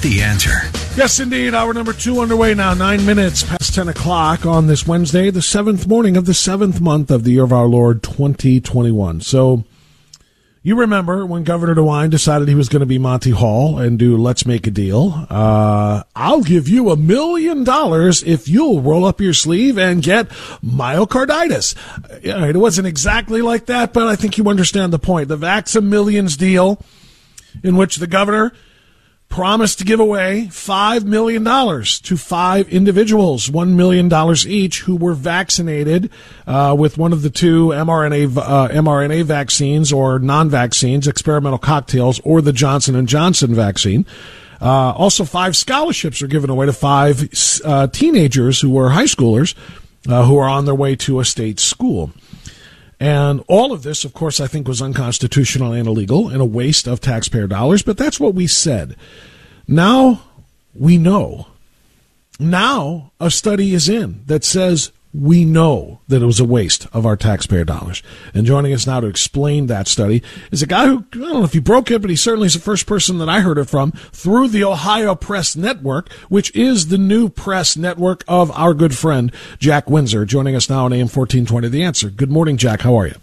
The answer. Yes, indeed. Hour number two underway now, nine minutes past 10 o'clock on this Wednesday, the seventh morning of the seventh month of the year of our Lord 2021. So, you remember when Governor DeWine decided he was going to be Monty Hall and do Let's Make a Deal? Uh, I'll give you a million dollars if you'll roll up your sleeve and get myocarditis. It wasn't exactly like that, but I think you understand the point. The Vax Millions deal, in which the governor promised to give away $5 million to five individuals, $1 million each, who were vaccinated uh, with one of the two mRNA, uh, mRNA vaccines or non-vaccines, experimental cocktails, or the Johnson & Johnson vaccine. Uh, also, five scholarships are given away to five uh, teenagers who were high schoolers uh, who are on their way to a state school. And all of this, of course, I think was unconstitutional and illegal and a waste of taxpayer dollars, but that's what we said. Now we know. Now a study is in that says we know that it was a waste of our taxpayer dollars. And joining us now to explain that study is a guy who, I don't know if he broke it, but he certainly is the first person that I heard it from through the Ohio Press Network, which is the new press network of our good friend, Jack Windsor, joining us now on AM 1420 The Answer. Good morning, Jack. How are you?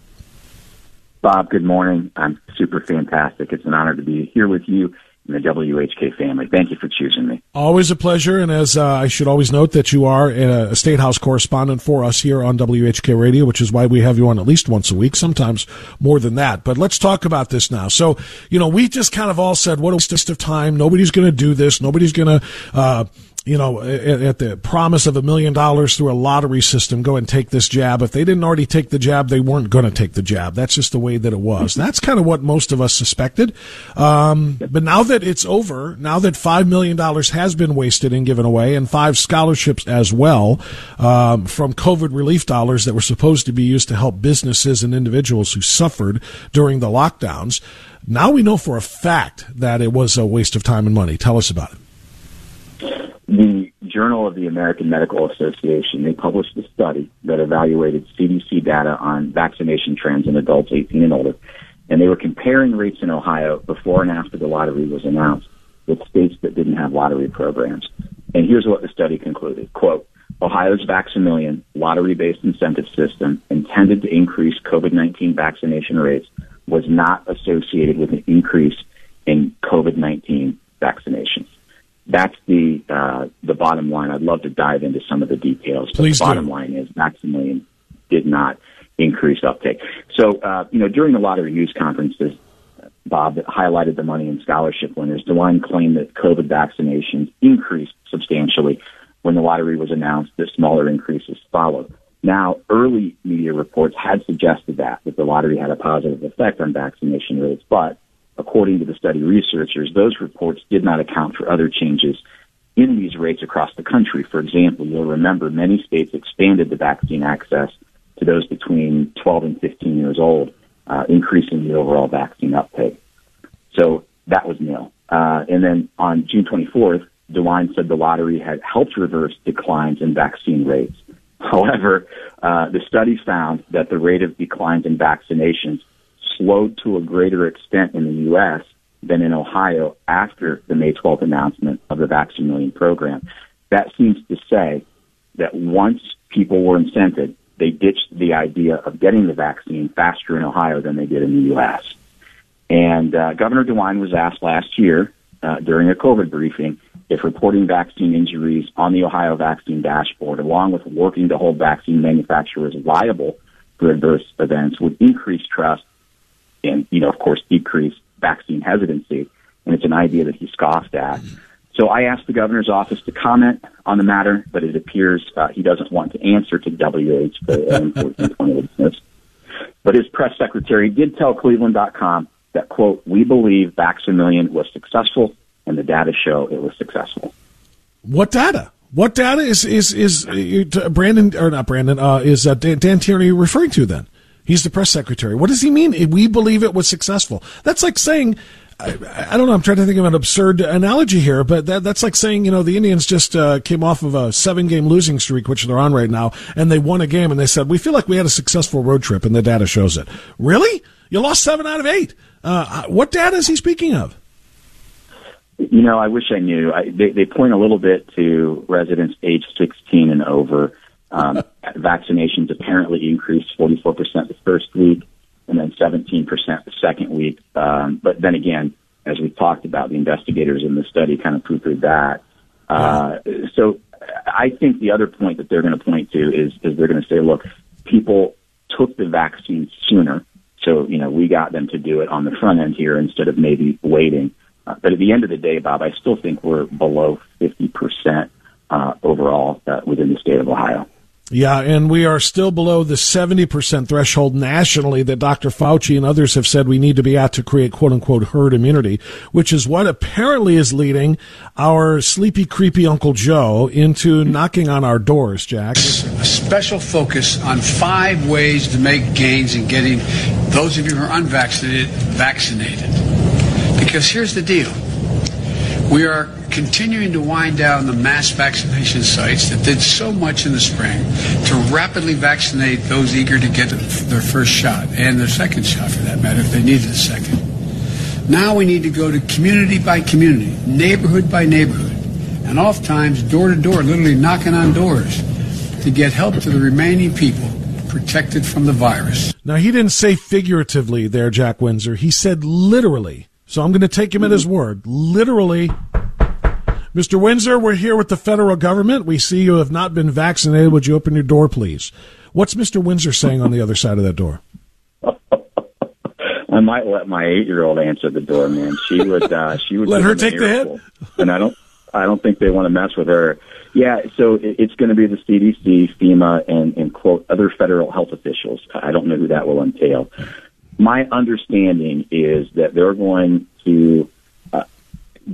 Bob, good morning. I'm super fantastic. It's an honor to be here with you and the WHK family. Thank you for choosing me. Always a pleasure. And as uh, I should always note that you are a State House correspondent for us here on WHK Radio, which is why we have you on at least once a week, sometimes more than that. But let's talk about this now. So, you know, we just kind of all said, what a waste of time. Nobody's going to do this. Nobody's going to, uh, you know, at, at, the promise of a million dollars through a lottery system, go and take this jab. If they didn't already take the jab, they weren't going to take the jab. That's just the way that it was. That's kind of what most of us suspected. Um, but now that it's over, now that $5 million has been wasted and given away, and five scholarships as well um, from COVID relief dollars that were supposed to be used to help businesses and individuals who suffered during the lockdowns, now we know for a fact that it was a waste of time and money. Tell us about it the Journal of the American Medical Association, they published a study that evaluated CDC data on vaccination trends in adults 18 and older. And they were comparing rates in Ohio before and after the lottery was announced with states that didn't have lottery programs. And here's what the study concluded. Quote, Ohio's Vaxamillion lottery-based incentive system intended to increase COVID-19 vaccination rates was not associated with an increase in COVID-19 vaccinations that's the uh, the bottom line. I'd love to dive into some of the details. Please the bottom do. line is Vaxamillion did not increase uptake. So, uh, you know, during the lottery news conferences, Bob that highlighted the money and scholarship winners, DeWine claimed that COVID vaccinations increased substantially when the lottery was announced. The smaller increases followed. Now, early media reports had suggested that, that the lottery had a positive effect on vaccination rates, but according to the study researchers, those reports did not account for other changes in these rates across the country. For example, you'll remember many states expanded the vaccine access to those between 12 and 15 years old, uh, increasing the overall vaccine uptake. So that was nil. Uh, and then on June 24th, DeWine said the lottery had helped reverse declines in vaccine rates. However, uh, the study found that the rate of declines in vaccinations slowed to a greater extent in the U.S. than in Ohio after the May 12th announcement of the Vaccine Million program. That seems to say that once people were incented, they ditched the idea of getting the vaccine faster in Ohio than they did in the U.S. And uh, Governor DeWine was asked last year uh, during a COVID briefing if reporting vaccine injuries on the Ohio vaccine dashboard, along with working to hold vaccine manufacturers liable for adverse events, would increase trust and, you know, of course, decrease vaccine hesitancy. And it's an idea that he scoffed at. So I asked the governor's office to comment on the matter, but it appears uh, he doesn't want to answer to WH for an important point of business. But his press secretary did tell Cleveland.com that, quote, we believe Vaxamillion was successful and the data show it was successful. What data? What data is is is uh, Brandon or not Brandon uh, is uh, Dan, Dan Tierney referring to? Then he's the press secretary. What does he mean? We believe it was successful. That's like saying. I, I, don't know. I'm trying to think of an absurd analogy here, but that, that's like saying, you know, the Indians just uh, came off of a seven game losing streak, which they're on right now, and they won a game, and they said, we feel like we had a successful road trip, and the data shows it. Really? You lost seven out of eight. Uh, what data is he speaking of? You know, I wish I knew. I, they, they point a little bit to residents age 16 and over. Um, vaccinations apparently increased 44% the first week and then 17% the second week. Um, but then again, as we talked about, the investigators in the study kind of poo-pooed that. Uh, so I think the other point that they're going to point to is, is they're going to say, look, people took the vaccine sooner. So, you know, we got them to do it on the front end here instead of maybe waiting. Uh, but at the end of the day, Bob, I still think we're below 50% uh, overall uh, within the state of Ohio. Yeah, and we are still below the 70% threshold nationally that Dr. Fauci and others have said we need to be at to create quote unquote herd immunity, which is what apparently is leading our sleepy, creepy Uncle Joe into knocking on our doors, Jack. A special focus on five ways to make gains in getting those of you who are unvaccinated vaccinated. Because here's the deal. We are continuing to wind down the mass vaccination sites that did so much in the spring to rapidly vaccinate those eager to get their first shot and their second shot for that matter if they needed a second. Now we need to go to community by community, neighborhood by neighborhood, and oftentimes door to door, literally knocking on doors to get help to the remaining people protected from the virus. Now, he didn't say figuratively there, Jack Windsor. He said literally so I'm going to take him at his word. Literally, Mr. Windsor, we're here with the federal government. We see you have not been vaccinated. Would you open your door, please? What's Mr. Windsor saying on the other side of that door? I might let my eight-year-old answer the door, man. She would. Uh, she would let her take the hit, and I don't. I don't think they want to mess with her. Yeah, so it's going to be the CDC, FEMA, and, and quote other federal health officials. I don't know who that will entail my understanding is that they're going to uh,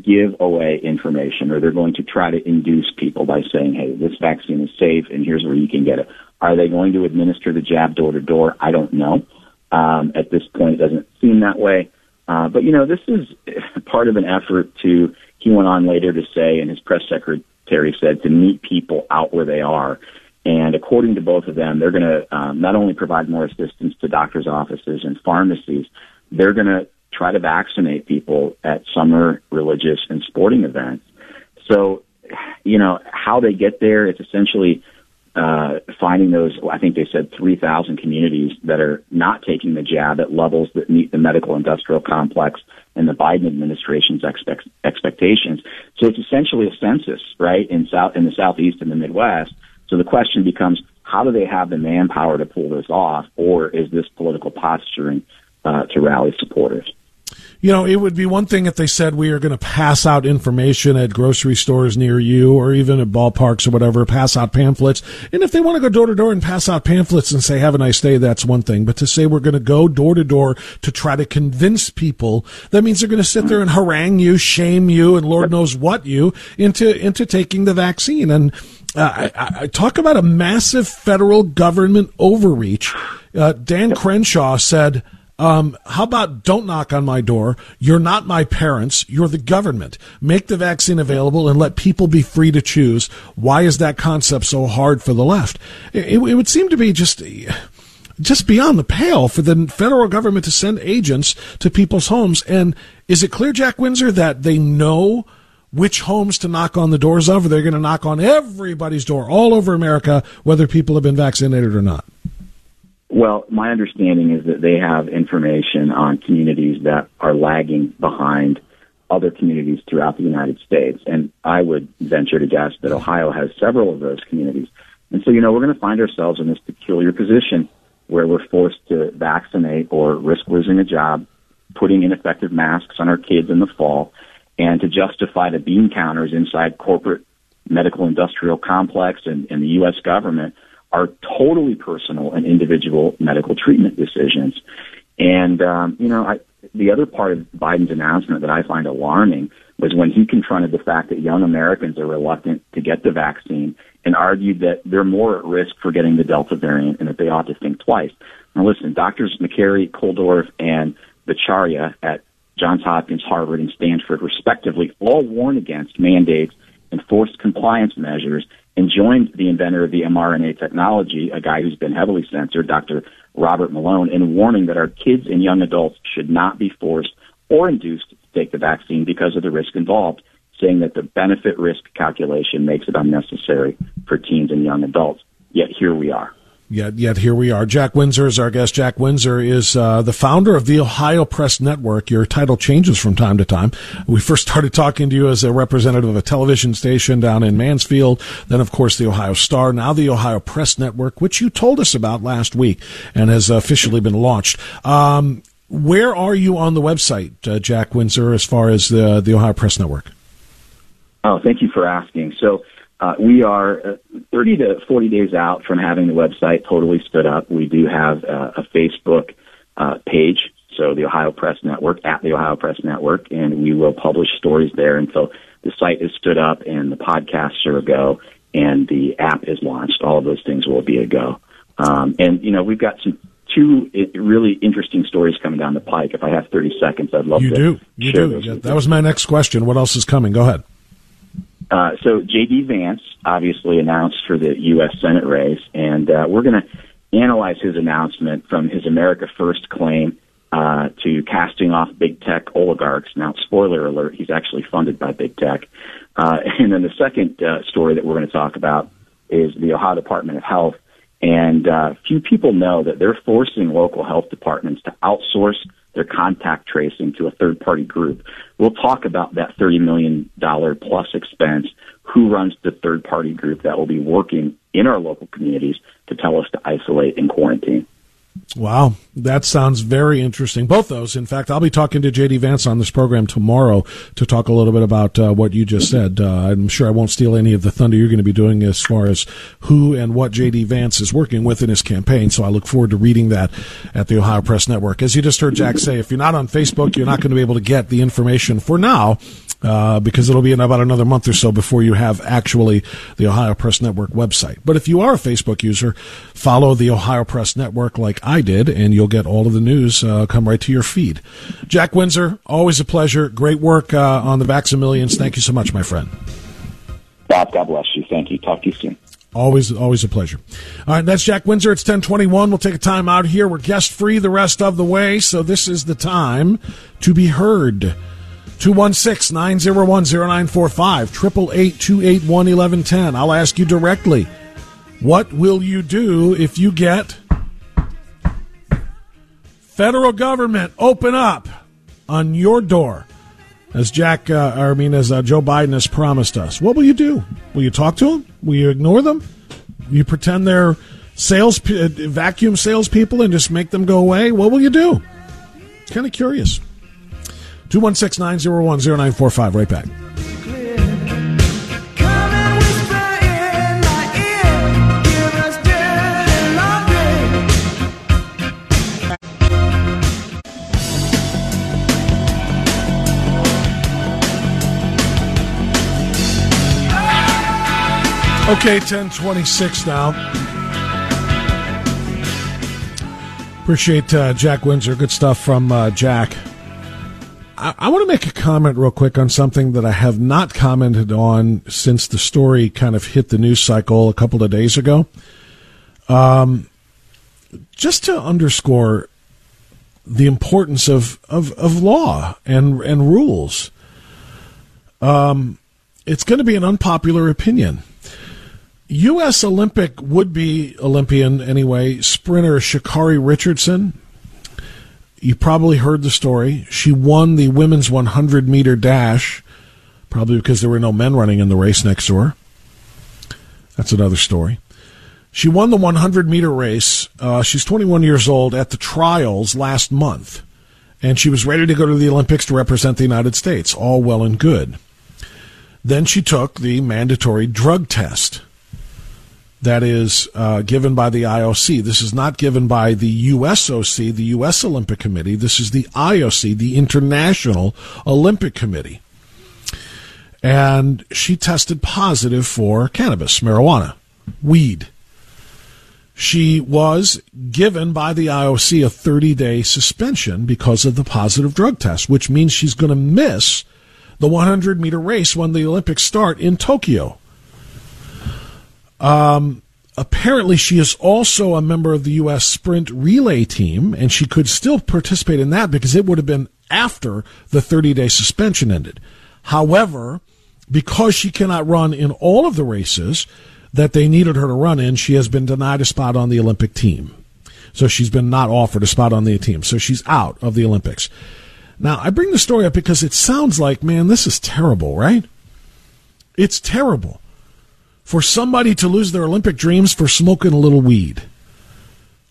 give away information or they're going to try to induce people by saying, hey, this vaccine is safe and here's where you can get it. Are they going to administer the jab door to door? I don't know. Um, at this point, it doesn't seem that way. Uh, but, you know, this is part of an effort to, he went on later to say, and his press secretary said, to meet people out where they are and according to both of them, they're going to um, not only provide more assistance to doctors' offices and pharmacies, they're going to try to vaccinate people at summer religious and sporting events. So, you know, how they get there, it's essentially uh, finding those, I think they said 3,000 communities that are not taking the jab at levels that meet the medical industrial complex and the Biden administration's expect, expectations. So it's essentially a census, right, in South, in the Southeast and the Midwest so the question becomes, how do they have the manpower to pull this off, or is this political posturing uh, to rally supporters? you know, it would be one thing if they said we are going to pass out information at grocery stores near you or even at ballparks or whatever, pass out pamphlets. And if they want to go door to door and pass out pamphlets and say, have a nice day, that's one thing. But to say we're going to go door to door to try to convince people, that means they're going to sit there and harangue you, shame you, and Lord knows what you into, into taking the vaccine. And, uh, I, I, talk about a massive federal government overreach. Uh, Dan Crenshaw said, um, how about don't knock on my door? You're not my parents. You're the government. Make the vaccine available and let people be free to choose. Why is that concept so hard for the left? It, it, it would seem to be just just beyond the pale for the federal government to send agents to people's homes. And is it clear, Jack Windsor, that they know which homes to knock on the doors of? They're going to knock on everybody's door all over America, whether people have been vaccinated or not? Well, my understanding is that they have information on communities that are lagging behind other communities throughout the United States. And I would venture to guess that Ohio has several of those communities. And so, you know, we're going to find ourselves in this peculiar position where we're forced to vaccinate or risk losing a job, putting ineffective masks on our kids in the fall, and to justify the bean counters inside corporate medical industrial complex and, and the U.S. government are totally personal and individual medical treatment decisions. And, um, you know, I, the other part of Biden's announcement that I find alarming was when he confronted the fact that young Americans are reluctant to get the vaccine and argued that they're more at risk for getting the Delta variant and that they ought to think twice. Now listen, doctors Makary, Kulldorff, and Bhattacharya at Johns Hopkins, Harvard, and Stanford respectively all warn against mandates and forced compliance measures and joined the inventor of the mRNA technology, a guy who's been heavily censored, Dr. Robert Malone, in warning that our kids and young adults should not be forced or induced to take the vaccine because of the risk involved, saying that the benefit risk calculation makes it unnecessary for teens and young adults. Yet here we are. Yet, yet here we are. Jack Windsor is our guest. Jack Windsor is uh, the founder of the Ohio Press Network. Your title changes from time to time. We first started talking to you as a representative of a television station down in Mansfield, then, of course, the Ohio Star, now the Ohio Press Network, which you told us about last week and has officially been launched. Um, where are you on the website, uh, Jack Windsor, as far as the the Ohio Press Network? Oh, thank you for asking. So uh, we are uh, 30 to 40 days out from having the website totally stood up. We do have uh, a Facebook uh, page, so the Ohio Press Network, at the Ohio Press Network, and we will publish stories there until the site is stood up and the podcasts are a go and the app is launched. All of those things will be a go. Um, and, you know, we've got some two really interesting stories coming down the pike. If I have 30 seconds, I'd love you to. Do. You do. Yeah, that was my next question. What else is coming? Go ahead. Uh, so J.D. Vance obviously announced for the U.S. Senate race, and uh, we're going to analyze his announcement from his America First claim uh, to casting off big tech oligarchs. Now, spoiler alert, he's actually funded by big tech. Uh, and then the second uh, story that we're going to talk about is the Ohio Department of Health. And uh, few people know that they're forcing local health departments to outsource their contact tracing to a third party group. We'll talk about that $30 million plus expense, who runs the third party group that will be working in our local communities to tell us to isolate and quarantine. Wow, that sounds very interesting. Both those. In fact, I'll be talking to JD Vance on this program tomorrow to talk a little bit about uh, what you just said. Uh, I'm sure I won't steal any of the thunder you're going to be doing as far as who and what JD Vance is working with in his campaign. So I look forward to reading that at the Ohio Press Network. As you just heard Jack say, if you're not on Facebook, you're not going to be able to get the information for now uh, because it'll be in about another month or so before you have actually the Ohio Press Network website. But if you are a Facebook user, follow the Ohio Press Network like I did, and you'll get all of the news uh, come right to your feed. Jack Windsor, always a pleasure. Great work uh, on the Vaxamillions. Thank you so much, my friend. Bob, God bless you. Thank you. Talk to you soon. Always, always a pleasure. All right, that's Jack Windsor. It's 1021. We'll take a time out here. We're guest free the rest of the way, so this is the time to be heard. 216 901 0945, 888 281 1110. I'll ask you directly what will you do if you get federal government open up on your door? As Jack, uh, I mean, as uh, Joe Biden has promised us. What will you do? Will you talk to them? Will you ignore them? Will you pretend they're sales uh, vacuum salespeople and just make them go away? What will you do? Kind of curious. 216 901 0945. Right back. Okay, 1026 now. Appreciate uh, Jack Windsor. Good stuff from uh, Jack. I, I want to make a comment real quick on something that I have not commented on since the story kind of hit the news cycle a couple of days ago. Um, just to underscore the importance of, of, of law and, and rules. Um, it's going to be an unpopular opinion U.S. Olympic would be Olympian anyway, sprinter Sha'Carri Richardson. You probably heard the story. She won the women's 100 meter dash, probably because there were no men running in the race next to her. That's another story. She won the 100 meter race. Uh, she's 21 years old at the trials last month, and she was ready to go to the Olympics to represent the United States. All well and good. Then she took the mandatory drug test that is uh, given by the IOC. This is not given by the USOC, the U.S. Olympic Committee. This is the IOC, the International Olympic Committee. And she tested positive for cannabis, marijuana, weed. She was given by the IOC a 30 day suspension because of the positive drug test, which means she's going to miss the 100 meter race when the Olympics start in Tokyo. Um, apparently, she is also a member of the U.S. sprint relay team, and she could still participate in that because it would have been after the 30 day suspension ended. However, because she cannot run in all of the races that they needed her to run in, she has been denied a spot on the Olympic team. So she's been not offered a spot on the team. So she's out of the Olympics. Now, I bring the story up because it sounds like, man, this is terrible, right? It's terrible for somebody to lose their Olympic dreams for smoking a little weed.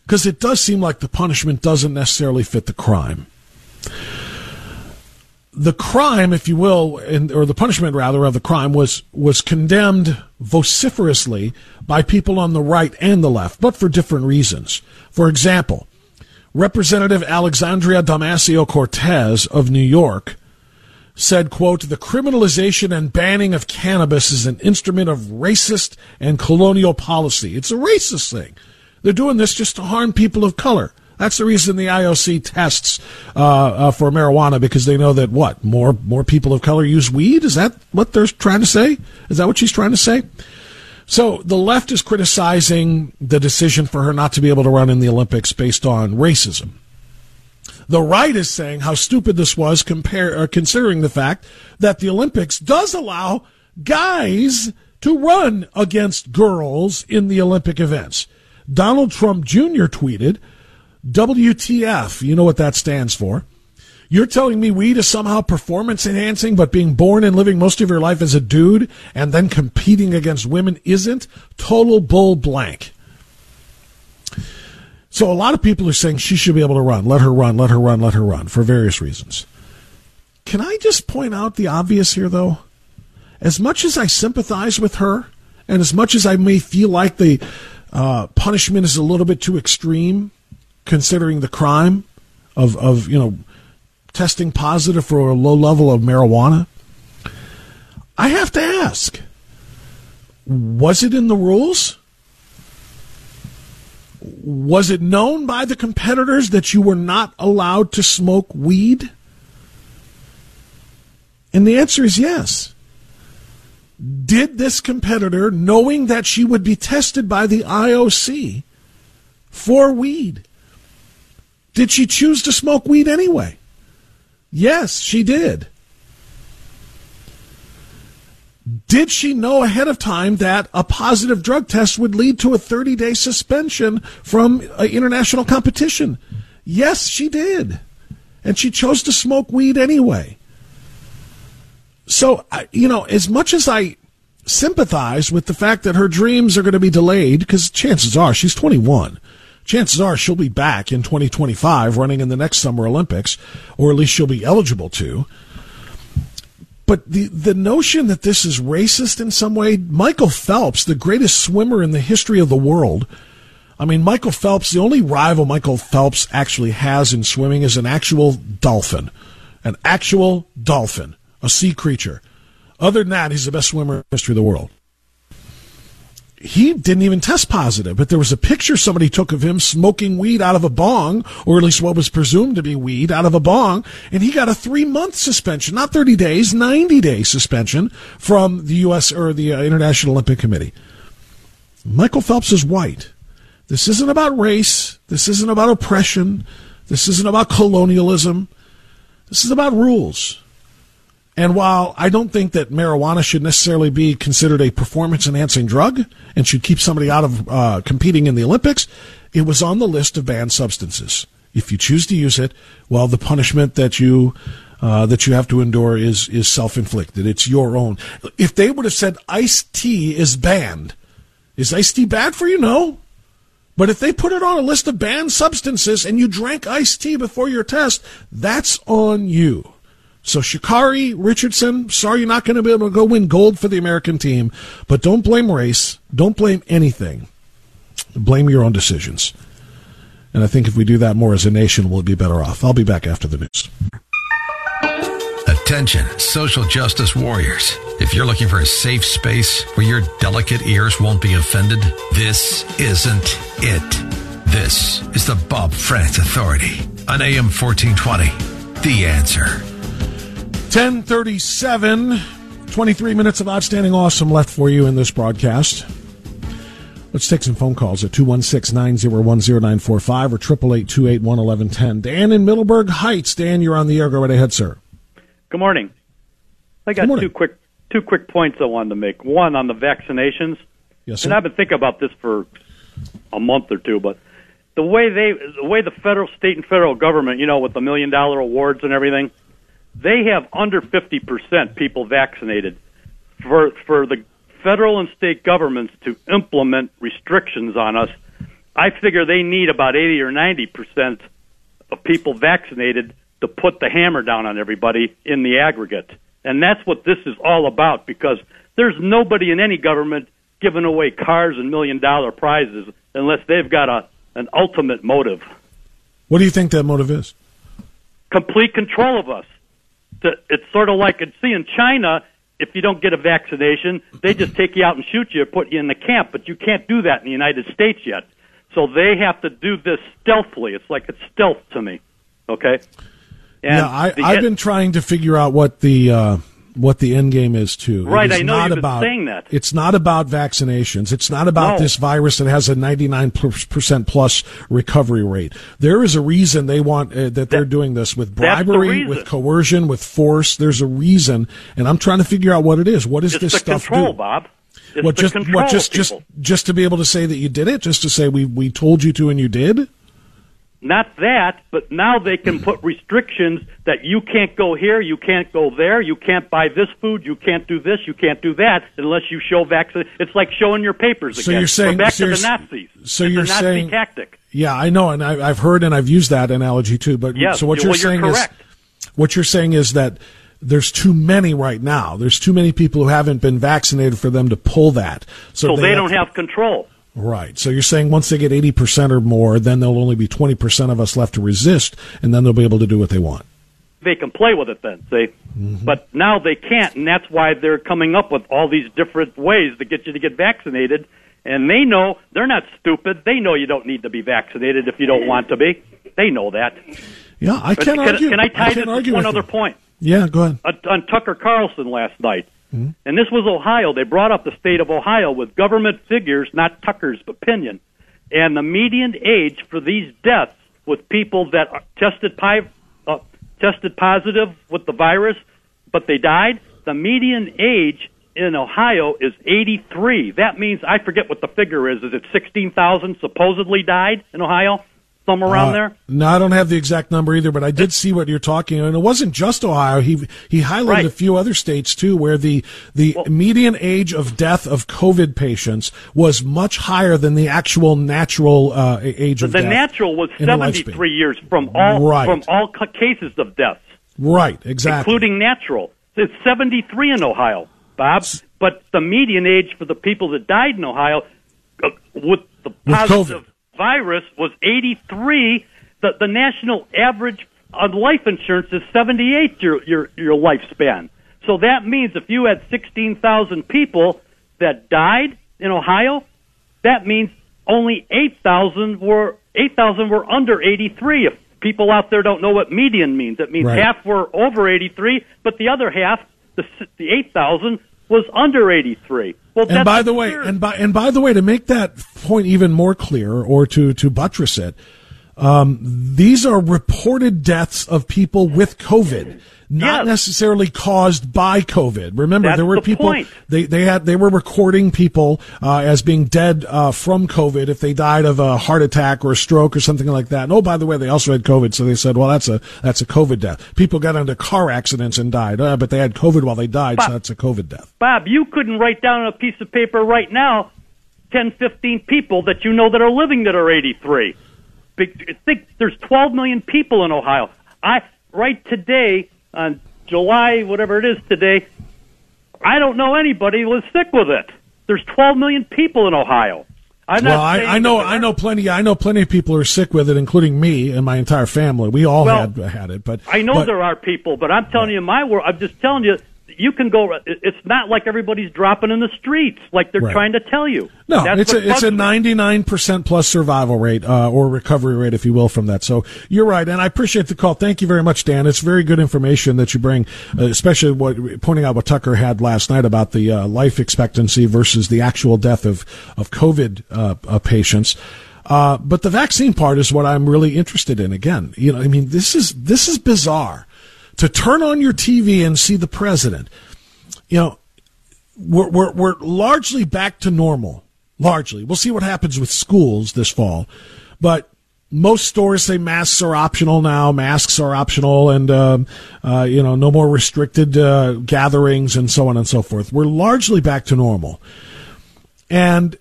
Because it does seem like the punishment doesn't necessarily fit the crime. The crime, if you will, or the punishment rather of the crime was was condemned vociferously by people on the right and the left, but for different reasons. For example, Representative Alexandria Damasio Cortez of New York said, quote, the criminalization and banning of cannabis is an instrument of racist and colonial policy. It's a racist thing. They're doing this just to harm people of color. That's the reason the IOC tests uh, uh, for marijuana because they know that what more more people of color use weed. Is that what they're trying to say? Is that what she's trying to say? So the left is criticizing the decision for her not to be able to run in the Olympics based on racism. The right is saying how stupid this was, compare, uh, considering the fact that the Olympics does allow guys to run against girls in the Olympic events. Donald Trump Jr. tweeted, WTF, you know what that stands for. You're telling me weed is somehow performance enhancing, but being born and living most of your life as a dude and then competing against women isn't? Total bull blank. So a lot of people are saying she should be able to run. Let her run, let her run, let her run for various reasons. Can I just point out the obvious here, though? As much as I sympathize with her, and as much as I may feel like the uh, punishment is a little bit too extreme, considering the crime of, of you know testing positive for a low level of marijuana, I have to ask: Was it in the rules? Was it known by the competitors that you were not allowed to smoke weed? And the answer is yes. Did this competitor, knowing that she would be tested by the IOC for weed, did she choose to smoke weed anyway? Yes, she did. Did she know ahead of time that a positive drug test would lead to a 30 day suspension from uh, international competition? Yes, she did. And she chose to smoke weed anyway. So, you know, as much as I sympathize with the fact that her dreams are going to be delayed, because chances are she's 21. chances are she'll be back in 2025 running in the next Summer Olympics, or at least she'll be eligible to. But the, the notion that this is racist in some way, Michael Phelps, the greatest swimmer in the history of the world, I mean, Michael Phelps, the only rival Michael Phelps actually has in swimming is an actual dolphin. An actual dolphin, a sea creature. Other than that, he's the best swimmer in the history of the world he didn't even test positive, but there was a picture somebody took of him smoking weed out of a bong, or at least what was presumed to be weed out of a bong, and he got a three month suspension, not 30 days, 90 day suspension from the U.S. or the uh, International Olympic Committee. Michael Phelps is white. This isn't about race. This isn't about oppression. This isn't about colonialism. This is about rules. And while I don't think that marijuana should necessarily be considered a performance enhancing drug and should keep somebody out of uh, competing in the Olympics, it was on the list of banned substances. If you choose to use it, well, the punishment that you uh, that you have to endure is is self inflicted. It's your own. If they would have said iced tea is banned, is iced tea bad for you? No. But if they put it on a list of banned substances and you drank iced tea before your test, that's on you. So Sha'Carri Richardson, sorry you're not going to be able to go win gold for the American team, but don't blame race. Don't blame anything. Blame your own decisions. And I think if we do that more as a nation, we'll be better off. I'll be back after the news. Attention, social justice warriors. If you're looking for a safe space where your delicate ears won't be offended, this isn't it. This is the Bob Frantz Authority on AM 1420. The answer. 1037, 23 minutes of outstanding awesome left for you in this broadcast. Let's take some phone calls at 216 901 0945 or 888 281 Dan in Middleburg Heights. Dan, you're on the air. Go right ahead, sir. Good morning. I got two quick two quick points I wanted to make. One on the vaccinations. Yes, sir. And I've been thinking about this for a month or two, but the way they the way the federal, state, and federal government, you know, with the million dollar awards and everything, they have under 50% people vaccinated. For, for the federal and state governments to implement restrictions on us, I figure they need about 80 or 90% of people vaccinated to put the hammer down on everybody in the aggregate. And that's what this is all about because there's nobody in any government giving away cars and million dollar prizes unless they've got a an ultimate motive. What do you think that motive is? Complete control of us to, it's sort of like see in China, if you don't get a vaccination, they just take you out and shoot you, or put you in the camp. But you can't do that in the United States yet. So they have to do this stealthily. It's like it's stealth to me. Okay. And yeah, I, I've been trying to figure out what the uh, what the end game is too. Right, I know not you've about, been saying that. It's not about vaccinations. It's not about No. this virus that has a 99% plus recovery rate. There is a reason they want uh, that they're doing this with bribery, with coercion, with force. There's a reason, and I'm trying to figure out what it is. What does It's this stuff control, do? Bob. It's what just what just just just to be able to say that you did it, just to say we we told you to and you did. Not that, but now they can put restrictions that you can't go here, you can't go there, you can't buy this food, you can't do this, you can't do that unless you show vaccine. It's like showing your papers So again. you're saying- We're back so to the you're- Nazis. so it's you're a Nazi saying- tactic. Yeah, I know, and I, I've heard and I've used that analogy too. But Yes, so what you're you're saying correct. is what you're saying is that there's too many right now. There's too many people who haven't been vaccinated for them to pull that. So they, have don't to- have control. Right. So you're saying once they get 80% or more, then there'll only be 20% of us left to resist, and then they'll be able to do what they want. They can play with it then, see? Mm-hmm. But now they can't, and that's why they're coming up with all these different ways to get you to get vaccinated. And they know they're not stupid. They know you don't need to be vaccinated if you don't want to be. They know that. Yeah, I can't can, argue. can I tie can't this argue to one other you. point? Yeah, go ahead. on Tucker Carlson last night. Mm-hmm. And this was Ohio. They brought up the state of Ohio with government figures, not Tucker's opinion. And the median age for these deaths with people that tested, pi- uh, tested positive with the virus, but they died, the median age in Ohio is 83. That means, I forget what the figure is. Is it 16,000 supposedly died in Ohio? Somewhere around Uh, there? No, I don't have the exact number either, but I did see what you're talking, and it wasn't just Ohio. He he highlighted Right. a few other states too, where the the median age of death of COVID patients was much higher than the actual natural uh, age of The death. The natural was 73 years from all Right. from all cases of deaths, Right, exactly. including natural. It's 73 in Ohio, Bob. But the median age for the people that died in Ohio uh, with the positive virus was 83. The the national average on life insurance is 78 your your your lifespan. So that means if you had 16,000 people that died in Ohio, that means only 8,000 were 8,000 were under 83. If people out there don't know what median means, it means Right. half were over 83, but the other half, the the 8,000 was under 83. Well, and by the way, and by and by the way, to make that point even more clear, or to to buttress it, um, these are reported deaths of people with COVID, not Yes. necessarily caused by COVID. Remember, That's there were the people point. they they had they were recording people uh, as being dead uh, from COVID if they died of a heart attack or a stroke or something like that. And oh, by the way, they also had COVID, so they said, well, that's a that's a COVID death. People got into car accidents and died, uh, but they had COVID while they died, so that's a COVID death. Bob, you couldn't write down on a piece of paper right now 10, 15 people that you know that are living that are 83. Big, think there's 12 million people in Ohio. I right today on July whatever it is today. I don't know anybody who was sick with it. There's 12 million people in Ohio. I'm well, I, I know, I know plenty. I know plenty of people who are sick with it, including me and my entire family. We all Well, had had it, but I know but- there are people, but I'm telling you, my world, I'm just telling you, you can go. It's not like everybody's dropping in the streets like they're Right. trying to tell you. No, That's it's a it's a ninety nine percent plus survival rate uh, or recovery rate, if you will, from that. So you're right, and I appreciate the call. Thank you very much, Dan. It's very good information that you bring, uh, especially what pointing out what Tucker had last night about the uh, life expectancy versus the actual death of of COVID uh, uh, patients. Uh, but the vaccine part is what I'm really interested in. Again, you know, I mean, this is this is bizarre to turn on your TV and see the president. You know, we're, we're, we're largely back to normal. Largely. We'll see what happens with schools this fall. But most stores say masks are optional now. Masks are optional and, um, uh, you know, no more restricted uh, gatherings and so on and so forth. We're largely back to normal. And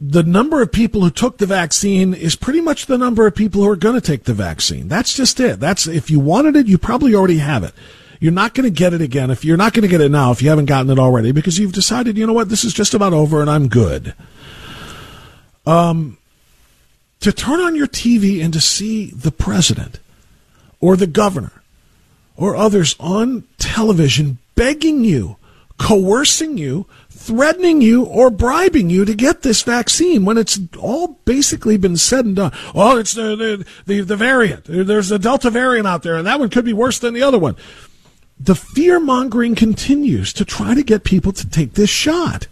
the number of people who took the vaccine is pretty much the number of people who are going to take the vaccine. That's just it. That's if you wanted it, you probably already have it. You're not going to get it again if you're not going to get it now if you haven't gotten it already because you've decided, you know what, this is just about over and I'm good. Um, to turn on your TV and to see the president or the governor or others on television begging you, coercing you, threatening you, or bribing you to get this vaccine when it's all basically been said and done. Oh, it's the the the, the variant. There's a Delta variant out there, and that one could be worse than the other one. The fear mongering continues to try to get people to take this shot.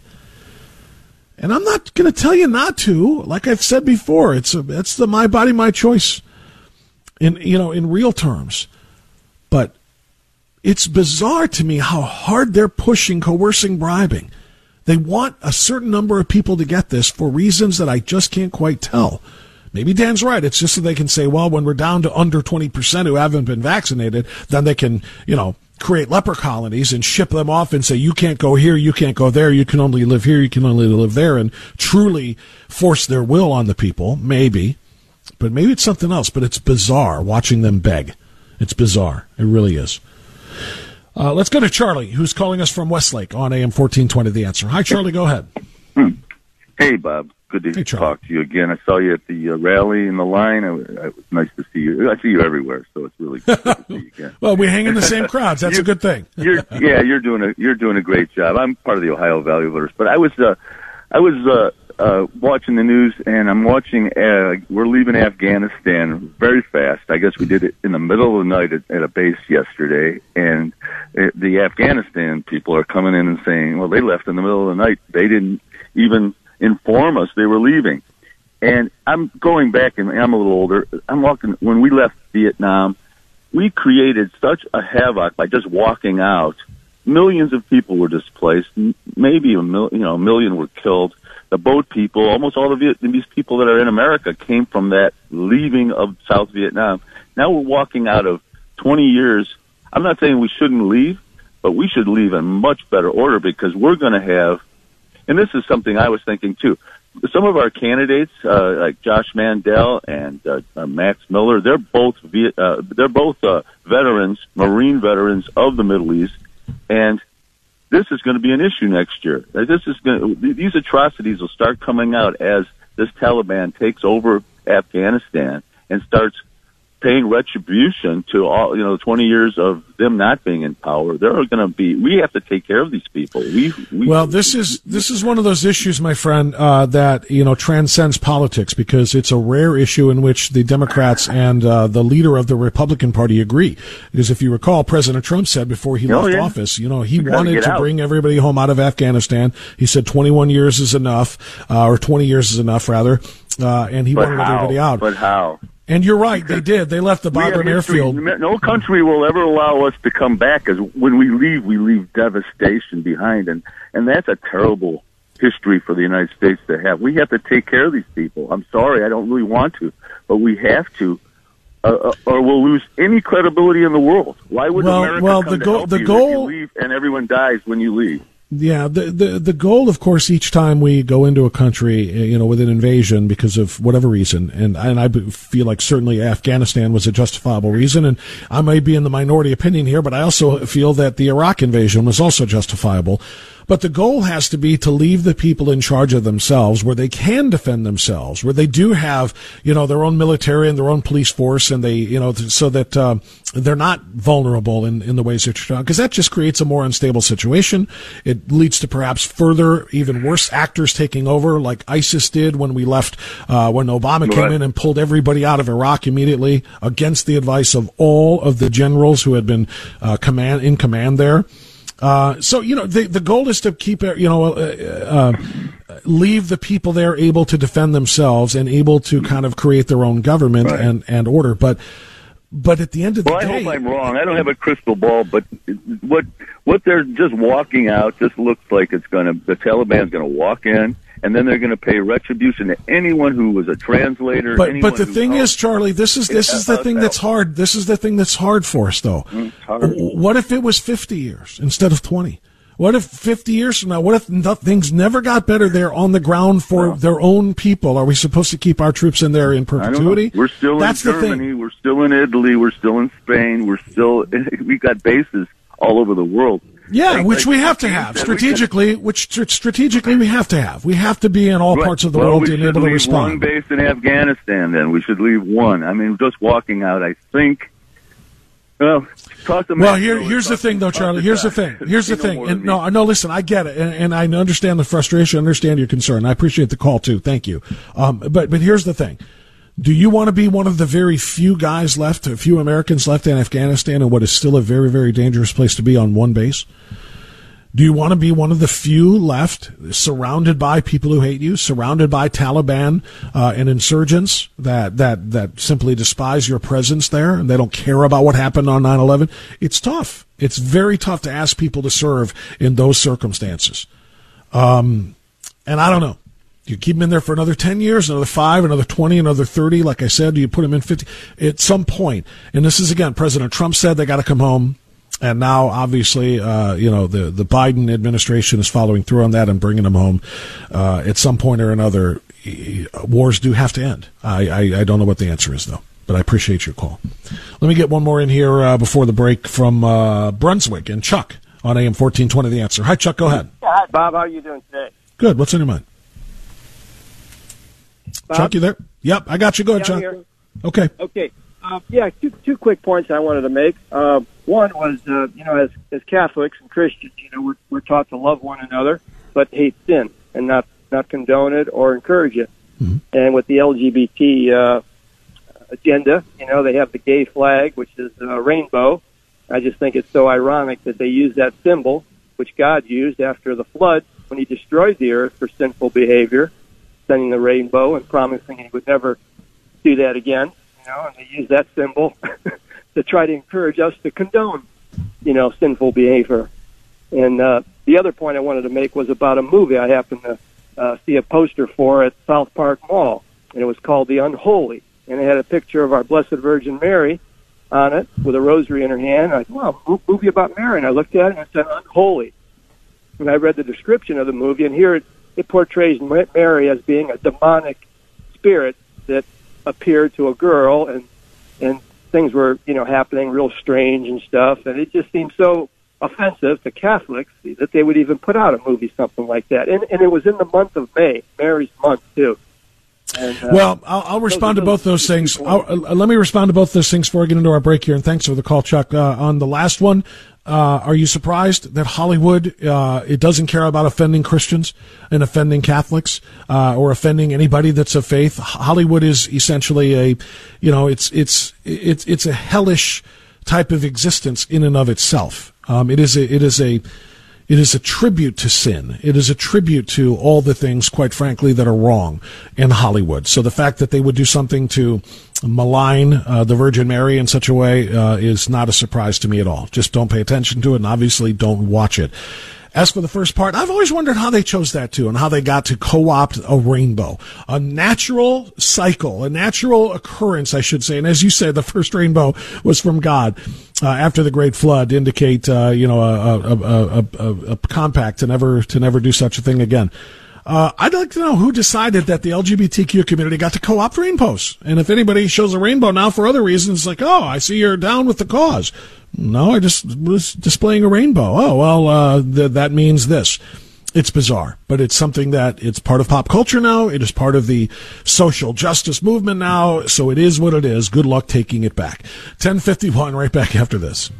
And I'm not going to tell you not to. Like I've said before, it's a, it's the my body, my choice. In you know, in real terms, but it's bizarre to me how hard they're pushing, coercing, bribing. They want a certain number of people to get this for reasons that I just can't quite tell. Maybe Dan's right. It's just so they can say, well, when we're down to under 20% who haven't been vaccinated, then they can, you know, create leper colonies and ship them off and say, you can't go here, you can't go there, you can only live here, you can only live there, and truly force their will on the people. Maybe. But maybe it's something else. But it's bizarre watching them beg. It's bizarre. It really is. Uh, let's go to Charlie, who's calling us from Westlake on AM 1420 The Answer. Hi, Charlie. Go ahead. Hey, Bob. Good to Hey, talk to you again. I saw you at the uh, rally in the line. It was, it was nice to see you. I see you everywhere, so it's really good to see you again. Well, we hang in the same crowds. That's a good thing. You're, yeah, you're doing a you're doing a great job. I'm part of the Ohio Value Voters, but I was uh, I was uh, uh, watching the news, and I'm watching. Uh, we're leaving Afghanistan very fast. I guess we did it in the middle of the night at, at a base yesterday, and uh, the Afghanistan people are coming in and saying, "Well, they left in the middle of the night. They didn't even inform us they were leaving." And I'm going back, and I'm a little older. I'm walking when we left Vietnam. We created such a havoc by just walking out. Millions of people were displaced. Maybe a mil, you know, a million were killed. The boat people, almost all the Vietnamese people that are in America came from that leaving of South Vietnam. Now we're walking out of 20 years. I'm not saying we shouldn't leave, but we should leave in much better order because we're going to have, and this is something I was thinking too. Some of our candidates, uh, like Josh Mandel and uh, uh, Max Miller, they're both Viet, uh, they're both uh, veterans, Marine veterans of the Middle East, and this is going to be an issue next year. This is going to, these atrocities will start coming out as this Taliban takes over Afghanistan and starts paying retribution to all you know 20 years of them not being in power there are going to be we have to take care of these people we, we well this is this is one of those issues my friend uh, that you know transcends politics because it's a rare issue in which the democrats and uh, the leader of the republican party agree because if you recall president trump said before he Oh, left yeah. office you know he wanted to out. bring everybody home out of afghanistan he said 21 years is enough uh, or 20 years is enough rather uh, and he but wanted how? everybody out but how and you're right they did they left the Bagram airfield No country will ever allow us to come back. Because when we leave, we leave devastation behind, and and that's a terrible history for the United States to have. We have to take care of these people. I'm sorry, I don't really want to, but we have to. Uh, uh, or we'll lose any credibility in the world. Why would Well- America well, come the to goal- help the you if goal- you leave and everyone dies when you leave? Yeah, the, the the goal, of course, each time we go into a country, uh, you know, with an invasion because of whatever reason, and and I feel like certainly Afghanistan was a justifiable reason, and I may be in the minority opinion here, but I also feel that the Iraq invasion was also justifiable. But the goal has to be to leave the people in charge of themselves, where they can defend themselves, where they do have, you know, their own military and their own police force, and they, you know, so that uh, they're not vulnerable in, in the ways that you're because that just creates a more unstable situation. It leads to perhaps further, even worse actors taking over, like ISIS did when we left, uh, when Obama came in and pulled everybody out of Iraq immediately against the advice of all of the generals who had been uh, command in command there. Uh, so you know the the goal is to keep uh, you know uh, uh, leave the people there able to defend themselves and able to kind of create their own government Right. and and order. But but at the end of the day. I hope I'm wrong. I don't have a crystal ball, but what what they're just walking out just looks like it's going to the Taliban's going to walk in and then they're going to pay retribution to anyone who was a translator. But but the thing helped. is, Charlie, this is this is the thing that's hard. This is the thing that's hard for us, though. Mm, w- What if it was fifty years instead of twenty? What if fifty years from now? What if no, things never got better there on the ground for their own people? Are we supposed to keep our troops in there in I don't know. perpetuity? We're still That's in Germany. We're still in Italy. We're still in Spain. We're still we've got bases all over the world. Yeah, Like- which like we have to have said, we could- strategically. Which strategically we have to have. We have to be in all Right. parts of the well, world to be able to leave respond. one base in Afghanistan. Then we should leave one. I mean, just walking out. I think. Well, talk to me. Well, here, here's the thing, though, Charlie. Here's the thing. Here's the thing. And no, no, listen, I get it, and, and I understand the frustration. I understand your concern. I appreciate the call too. Thank you. Um, but but here's the thing. Do you want to be one of the very few guys left, a few Americans left in Afghanistan, in what is still a very, very dangerous place to be on one base? Do you want to be one of the few left, surrounded by people who hate you, surrounded by Taliban uh, and insurgents that, that, that simply despise your presence there and they don't care about what happened on 9 11? It's tough. It's very tough to ask people to serve in those circumstances. Um, and I don't know. You keep them in there for another 10 years, another 5, another 20, another 30. Like I said, you put them in 50. At some point, and this is again, President Trump said they got to come home. And now, obviously, uh, you know, the, the Biden administration is following through on that and bringing them home. Uh, at some point or another, wars do have to end. I, I, I don't know what the answer is, though, but I appreciate your call. Let me get one more in here uh, before the break from uh, Brunswick and Chuck on AM 1420 The Answer. Hi, Chuck, go ahead. Hi, Bob. How are you doing today? Good. What's on your mind? Bob? Chuck, you there? Yep, I got you. Go ahead, Chuck. here. Okay. Okay. Uh, yeah, two, two quick points I wanted to make. Uh, one was, uh, you know, as, as Catholics and Christians, you know, we're, we're taught to love one another, but hate sin and not, not condone it or encourage it. And with the LGBT uh, agenda, you know, they have the gay flag, which is a rainbow. I just think it's so ironic that they use that symbol, which God used after the flood when he destroyed the earth for sinful behavior, sending the rainbow and promising he would never do that again. You know, and they use that symbol to try to encourage us to condone, you know, sinful behavior. And uh, the other point I wanted to make was about a movie I happened to uh, see a poster for at South Park Mall, and it was called The Unholy, and it had a picture of our Blessed Virgin Mary on it with a rosary in her hand. I thought, wow, movie about Mary, and I looked at it and it said Unholy, and I read the description of the movie, and here it, it portrays Mary as being a demonic spirit that appeared to a girl, and and things were you know happening real strange and stuff, and it just seemed so offensive to Catholics that they would even put out a movie something like that. And, and it was in the month of May, Mary's month too. And, uh, well, I'll, I'll respond to both those things. Uh, let me respond to both those things before we get into our break here. And thanks for the call, Chuck. Uh, on the last one, uh, are you surprised that Hollywood uh, it doesn't care about offending Christians and offending Catholics uh, or offending anybody that's of faith? Hollywood is essentially a, you know, it's it's it's it's a hellish type of existence in and of itself. Um, it is a, it is a it is a tribute to sin. It is a tribute to all the things, quite frankly, that are wrong in Hollywood. So the fact that they would do something to malign uh, the Virgin Mary in such a way uh, is not a surprise to me at all. Just don't pay attention to it, and obviously don't watch it. As for the first part, I've always wondered how they chose that too, and how they got to co-opt a rainbow, a natural cycle, a natural occurrence, I should say. And as you said, the first rainbow was from God uh, after the Great Flood, to indicate uh, you know a, a, a, a, compact to never to never do such a thing again. Uh, I'd like to know who decided that the LGBTQ community got to co-opt rainbows. And if anybody shows a rainbow now for other reasons, like, oh, I see you're down with the cause. No, I just was displaying a rainbow. Oh, well, uh, th- that means this. It's bizarre, but it's something that it's part of pop culture now. It is part of the social justice movement now. So it is what it is. Good luck taking it back. 1051 right back after this.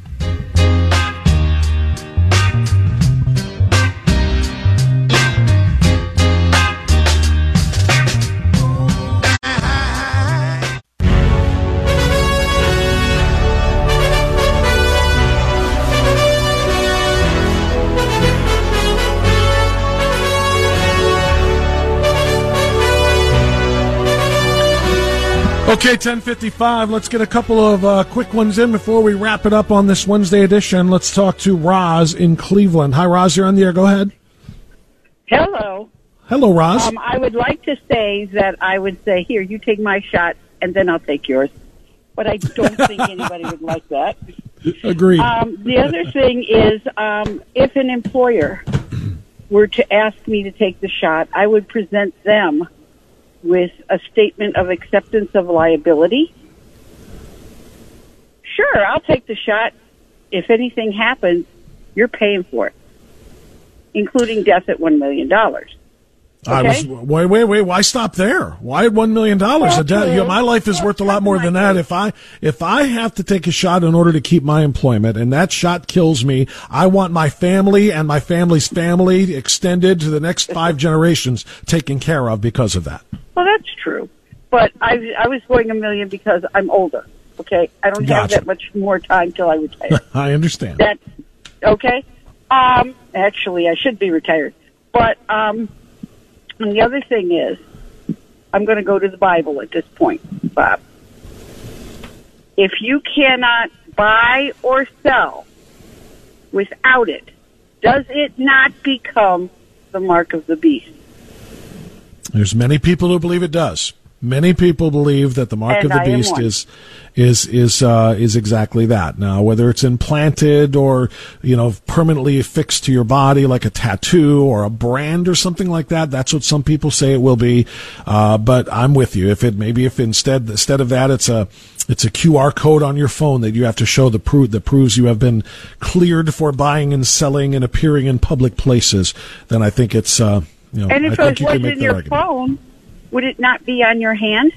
Okay, 1055. Let's get a couple of uh, quick ones in before we wrap it up on this Wednesday edition. Let's talk to Roz in Cleveland. Hi, Roz. You're on the air. Go ahead. Hello. Hello, Roz. Um, I would like to say that I would say, here, you take my shot, and then I'll take yours. But I don't think anybody would like that. Agreed. Um, the other thing is, um, if an employer were to ask me to take the shot, I would present them with a statement of acceptance of liability. Sure, I'll take the shot. If anything happens, you're paying for it, including death at $1 million. Okay? I was wait, wait, wait. Why stop there? Why one million dollars? Know, my life is worth a lot more than that. If I if I have to take a shot in order to keep my employment, and that shot kills me, I want my family and my family's family extended to the next five generations taken care of because of that. Well, that's true, but I I was going a million because I'm older. Okay, I don't gotcha. have that much more time till I retire. I understand. That okay. Um, actually, I should be retired, but um and the other thing is, I'm going to go to the Bible at this point, Bob. If you cannot buy or sell without it, does it not become the mark of the beast? There's many people who believe it does. Many people believe that the mark and of the I beast is is is uh, is exactly that. Now, whether it's implanted or you know permanently affixed to your body like a tattoo or a brand or something like that, that's what some people say it will be. Uh, but I'm with you. If it maybe if instead instead of that, it's a it's a QR code on your phone that you have to show the proof that proves you have been cleared for buying and selling and appearing in public places, then I think it's uh, you know and if I think it was in your argument. phone would it not be on your hand?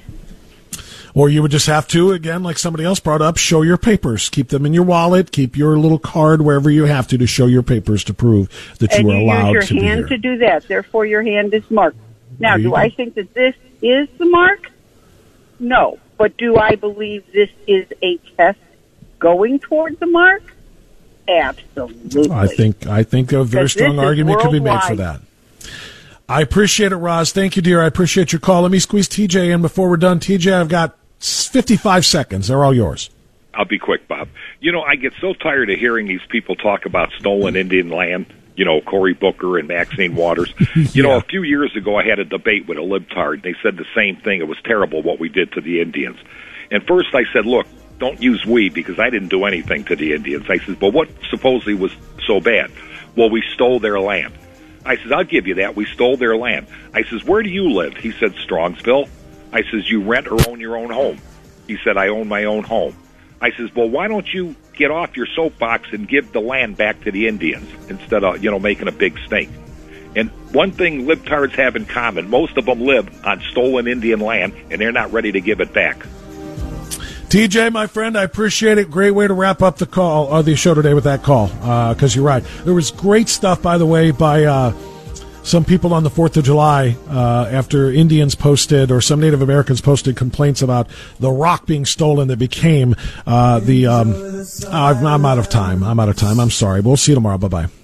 Or you would just have to, again, like somebody else brought up, show your papers. Keep them in your wallet. Keep your little card wherever you have to to show your papers to prove that and you were you allowed use to your be hand to do that. Therefore, your hand is marked. Now, do I think that this is the mark? No. But do I believe this is a test going toward the mark? Absolutely. I think I think a very strong argument could be made for that. I appreciate it, Roz. Thank you, dear. I appreciate your call. Let me squeeze TJ in before we're done. TJ, I've got 55 seconds. They're all yours. I'll be quick, Bob. You know, I get so tired of hearing these people talk about stolen Indian land. you know, Cory Booker and Maxine Waters. You know, a few years ago, I had a debate with a libtard. They said the same thing. It was terrible what we did to the Indians. And first, I said, look, don't use we because I didn't do anything to the Indians. I said, but what supposedly was so bad? Well, we stole their land. I says, I'll give you that. We stole their land. I says, where do you live? He said, Strongsville. I says, you rent or own your own home? He said, I own my own home. I says, well, why don't you get off your soapbox and give the land back to the Indians instead of, you know, making a big stink? And one thing libtards have in common, most of them live on stolen Indian land and they're not ready to give it back. TJ, my friend, I appreciate it. Great way to wrap up the call, or the show today with that call, because uh, you're right. There was great stuff, by the way, by uh, some people on the 4th of July uh, after Indians posted or some Native Americans posted complaints about the rock being stolen that became uh, the. Um, I'm out of time. I'm out of time. I'm sorry. We'll see you tomorrow. Bye bye.